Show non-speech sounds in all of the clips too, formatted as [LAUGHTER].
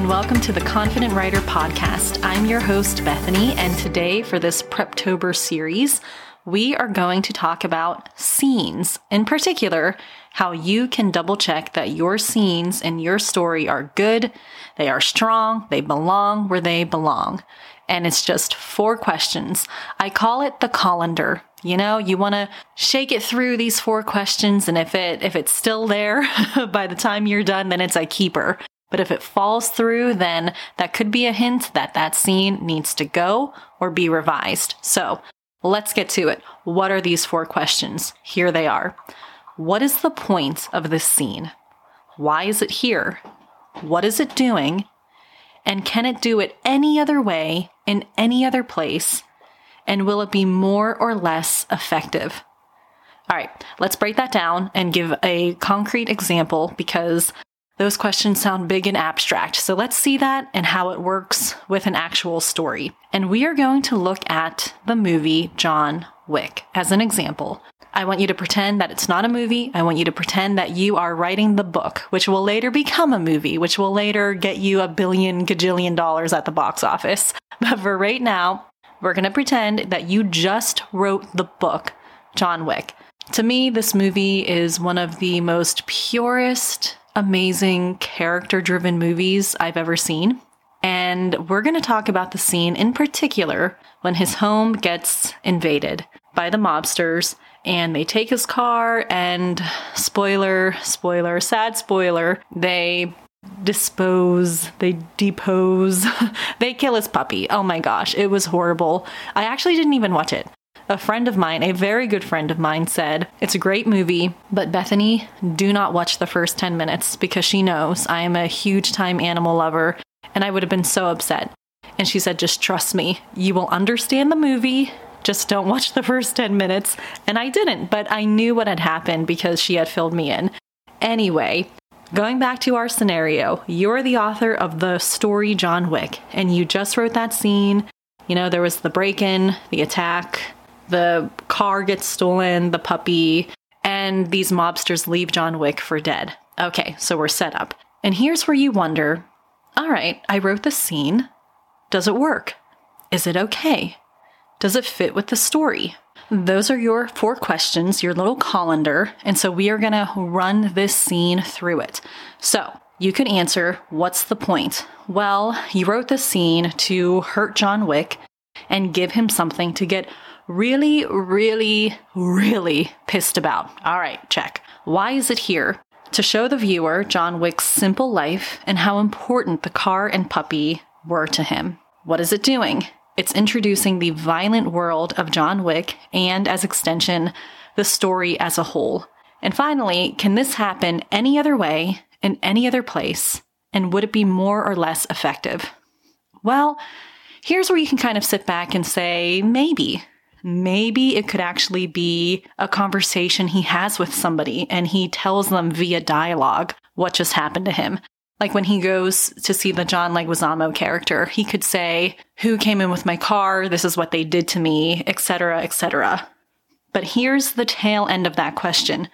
and welcome to the Confident Writer Podcast. I'm your host, Bethany, and today for this Preptober series, we are going to talk about scenes. In particular, how you can double check that your scenes in your story are good, they are strong, they belong where they belong. And it's just four questions. I call it the colander. You know, you want to shake it through these four questions and if it if it's still there [LAUGHS] by the time you're done, then it's a keeper. But if it falls through, then that could be a hint that that scene needs to go or be revised. So let's get to it. What are these four questions? Here they are. What is the point of this scene? Why is it here? What is it doing? And can it do it any other way in any other place? And will it be more or less effective? All right, let's break that down and give a concrete example because those questions sound big and abstract. So let's see that and how it works with an actual story. And we are going to look at the movie John Wick as an example. I want you to pretend that it's not a movie. I want you to pretend that you are writing the book, which will later become a movie, which will later get you a billion gajillion dollars at the box office. [LAUGHS] But for right now, we're going to pretend that you just wrote the book, John Wick. To me, this movie is one of the most purest, amazing character driven movies I've ever seen. And we're going to talk about the scene in particular when his home gets invaded by the mobsters and they take his car and spoiler, spoiler, sad spoiler, they dispose, they depose, [LAUGHS] they kill his puppy. Oh my gosh, it was horrible. I actually didn't even watch it a friend of mine, a very good friend of mine, said, It's a great movie, but Bethany, do not watch the first 10 minutes because she knows I am a huge time animal lover and I would have been so upset. And she said, Just trust me, you will understand the movie. Just don't watch the first 10 minutes. And I didn't, but I knew what had happened because she had filled me in. Anyway, Going back to our scenario, you're the author of the story John Wick, and you just wrote that scene. You know, there was the break in, the attack, the car gets stolen, the puppy, and these mobsters leave John Wick for dead. Okay, so we're set up. And here's where you wonder all right, I wrote the scene. Does it work? Is it okay? Does it fit with the story? Those are your four questions, your little colander. And so we are going to run this scene through it. So you could answer, What's the point? Well, you wrote the scene to hurt John Wick and give him something to get really, really, really pissed about. All right, check. Why is it here? To show the viewer John Wick's simple life and how important the car and puppy were to him. What is it doing? It's introducing the violent world of John Wick and, as extension, the story as a whole. And finally, can this happen any other way, in any other place, and would it be more or less effective? Well, here's where you can kind of sit back and say, maybe maybe it could actually be a conversation he has with somebody and he tells them via dialogue what just happened to him. Like when he goes to see the John Leguizamo character, he could say, Who came in with my car? This is what they did to me, etc., etc. But here's the tail end of that question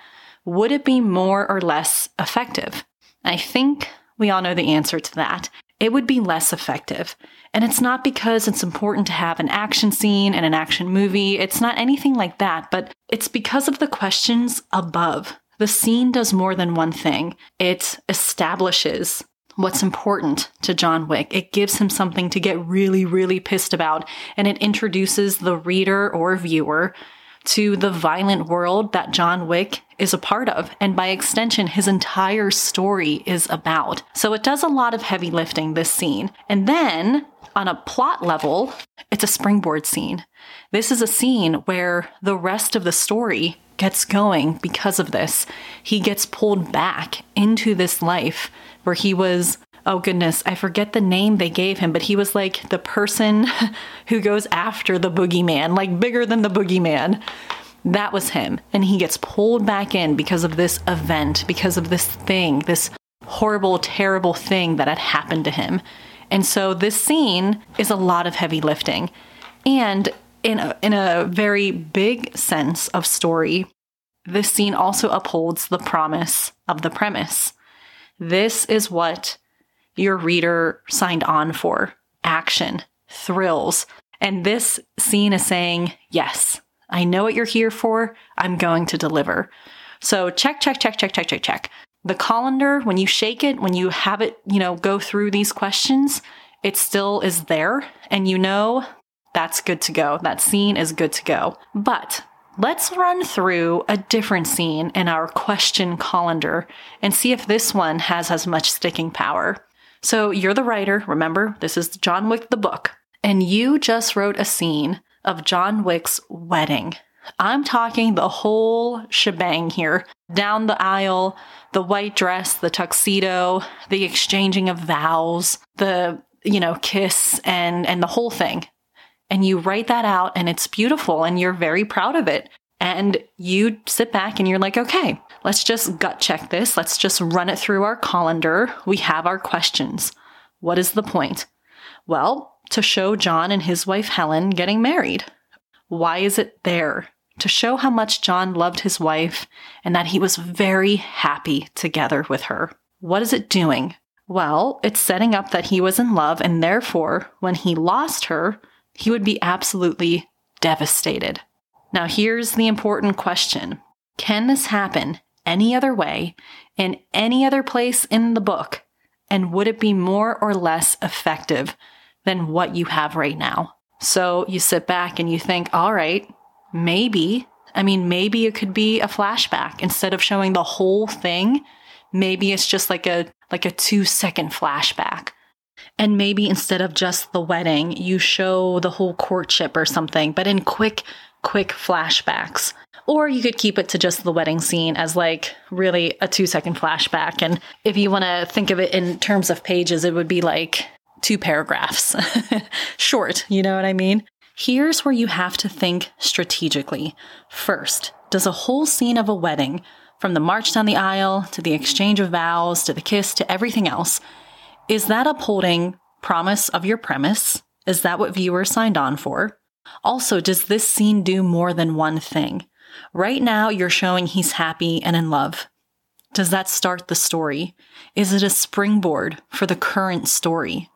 Would it be more or less effective? I think we all know the answer to that. It would be less effective. And it's not because it's important to have an action scene and an action movie. It's not anything like that, but it's because of the questions above. The scene does more than one thing. It establishes what's important to John Wick. It gives him something to get really, really pissed about, and it introduces the reader or viewer to the violent world that John Wick is a part of, and by extension, his entire story is about. So it does a lot of heavy lifting, this scene. And then on a plot level, it's a springboard scene. This is a scene where the rest of the story gets going because of this. He gets pulled back into this life where he was, oh goodness, I forget the name they gave him, but he was like the person [LAUGHS] who goes after the boogeyman, like bigger than the boogeyman. That was him. And he gets pulled back in because of this event, because of this thing, this horrible, terrible thing that had happened to him. And so this scene is a lot of heavy lifting. And in a, in a very big sense of story, this scene also upholds the promise of the premise. This is what your reader signed on for action, thrills. And this scene is saying, yes, I know what you're here for. I'm going to deliver. So check, check, check, check, check, check, check. The colander, when you shake it, when you have it, you know, go through these questions, it still is there. And you know that's good to go. That scene is good to go. But let's run through a different scene in our question colander and see if this one has as much sticking power. So you're the writer, remember? This is John Wick, the book. And you just wrote a scene of John Wick's wedding. I'm talking the whole shebang here. Down the aisle, the white dress, the tuxedo, the exchanging of vows, the, you know, kiss and and the whole thing. And you write that out and it's beautiful and you're very proud of it. And you sit back and you're like, okay, let's just gut check this. Let's just run it through our colander. We have our questions. What is the point? Well, to show John and his wife Helen getting married. Why is it there? To show how much John loved his wife and that he was very happy together with her. What is it doing? Well, it's setting up that he was in love and therefore, when he lost her, he would be absolutely devastated. Now, here's the important question Can this happen any other way in any other place in the book? And would it be more or less effective than what you have right now? So you sit back and you think, all right, maybe, I mean, maybe it could be a flashback instead of showing the whole thing. Maybe it's just like a, like a two second flashback. And maybe instead of just the wedding, you show the whole courtship or something, but in quick, quick flashbacks. Or you could keep it to just the wedding scene as like really a two second flashback. And if you want to think of it in terms of pages, it would be like two paragraphs. [LAUGHS] Short, you know what I mean? Here's where you have to think strategically. First, does a whole scene of a wedding, from the march down the aisle to the exchange of vows to the kiss to everything else, is that upholding promise of your premise? Is that what viewers signed on for? Also, does this scene do more than one thing? Right now, you're showing he's happy and in love. Does that start the story? Is it a springboard for the current story?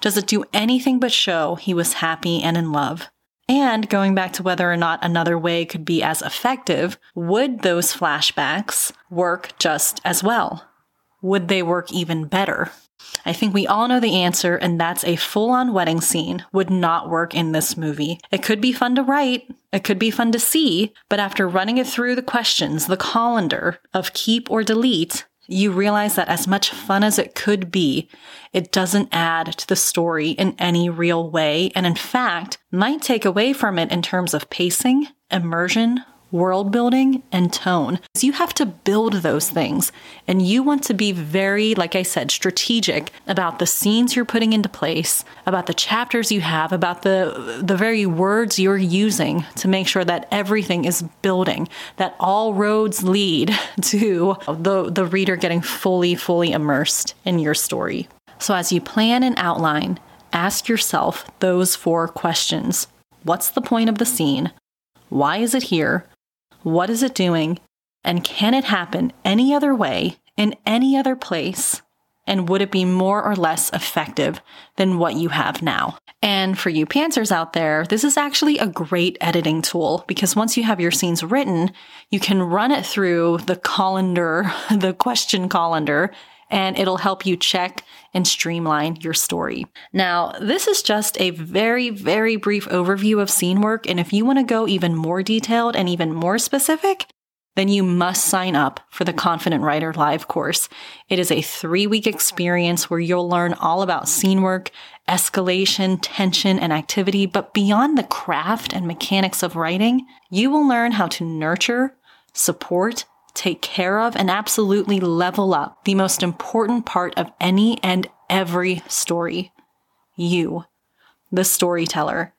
Does it do anything but show he was happy and in love? And going back to whether or not another way could be as effective, would those flashbacks work just as well? Would they work even better? I think we all know the answer, and that's a full on wedding scene would not work in this movie. It could be fun to write, it could be fun to see, but after running it through the questions, the colander of keep or delete, you realize that as much fun as it could be, it doesn't add to the story in any real way, and in fact, might take away from it in terms of pacing, immersion, world building, and tone. So you have to build those things. And you want to be very, like I said, strategic about the scenes you're putting into place, about the chapters you have, about the, the very words you're using to make sure that everything is building, that all roads lead [LAUGHS] to the, the reader getting fully, fully immersed in your story. So as you plan and outline, ask yourself those four questions. What's the point of the scene? Why is it here? What is it doing? And can it happen any other way in any other place? And would it be more or less effective than what you have now? And for you pantsers out there, this is actually a great editing tool because once you have your scenes written, you can run it through the colander, [LAUGHS] the question colander, and it'll help you check and streamline your story. Now, this is just a very, very brief overview of scene work. And if you want to go even more detailed and even more specific, then you must sign up for the Confident Writer Live course. It is a three week experience where you'll learn all about scene work, escalation, tension, and activity. But beyond the craft and mechanics of writing, you will learn how to nurture, support, take care of, and absolutely level up the most important part of any and every story you, the storyteller.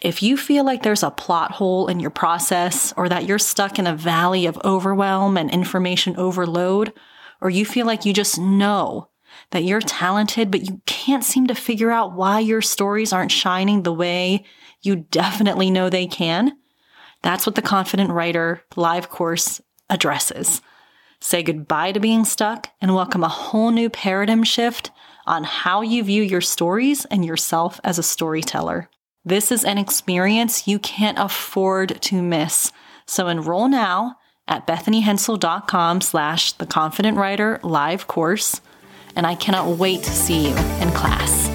If you feel like there's a plot hole in your process, or that you're stuck in a valley of overwhelm and information overload, or you feel like you just know that you're talented, but you can't seem to figure out why your stories aren't shining the way you definitely know they can, that's what the Confident Writer live course addresses. Say goodbye to being stuck and welcome a whole new paradigm shift on how you view your stories and yourself as a storyteller. This is an experience you can't afford to miss. So enroll now at bethanyhensel.com slash the confident writer live course. And I cannot wait to see you in class.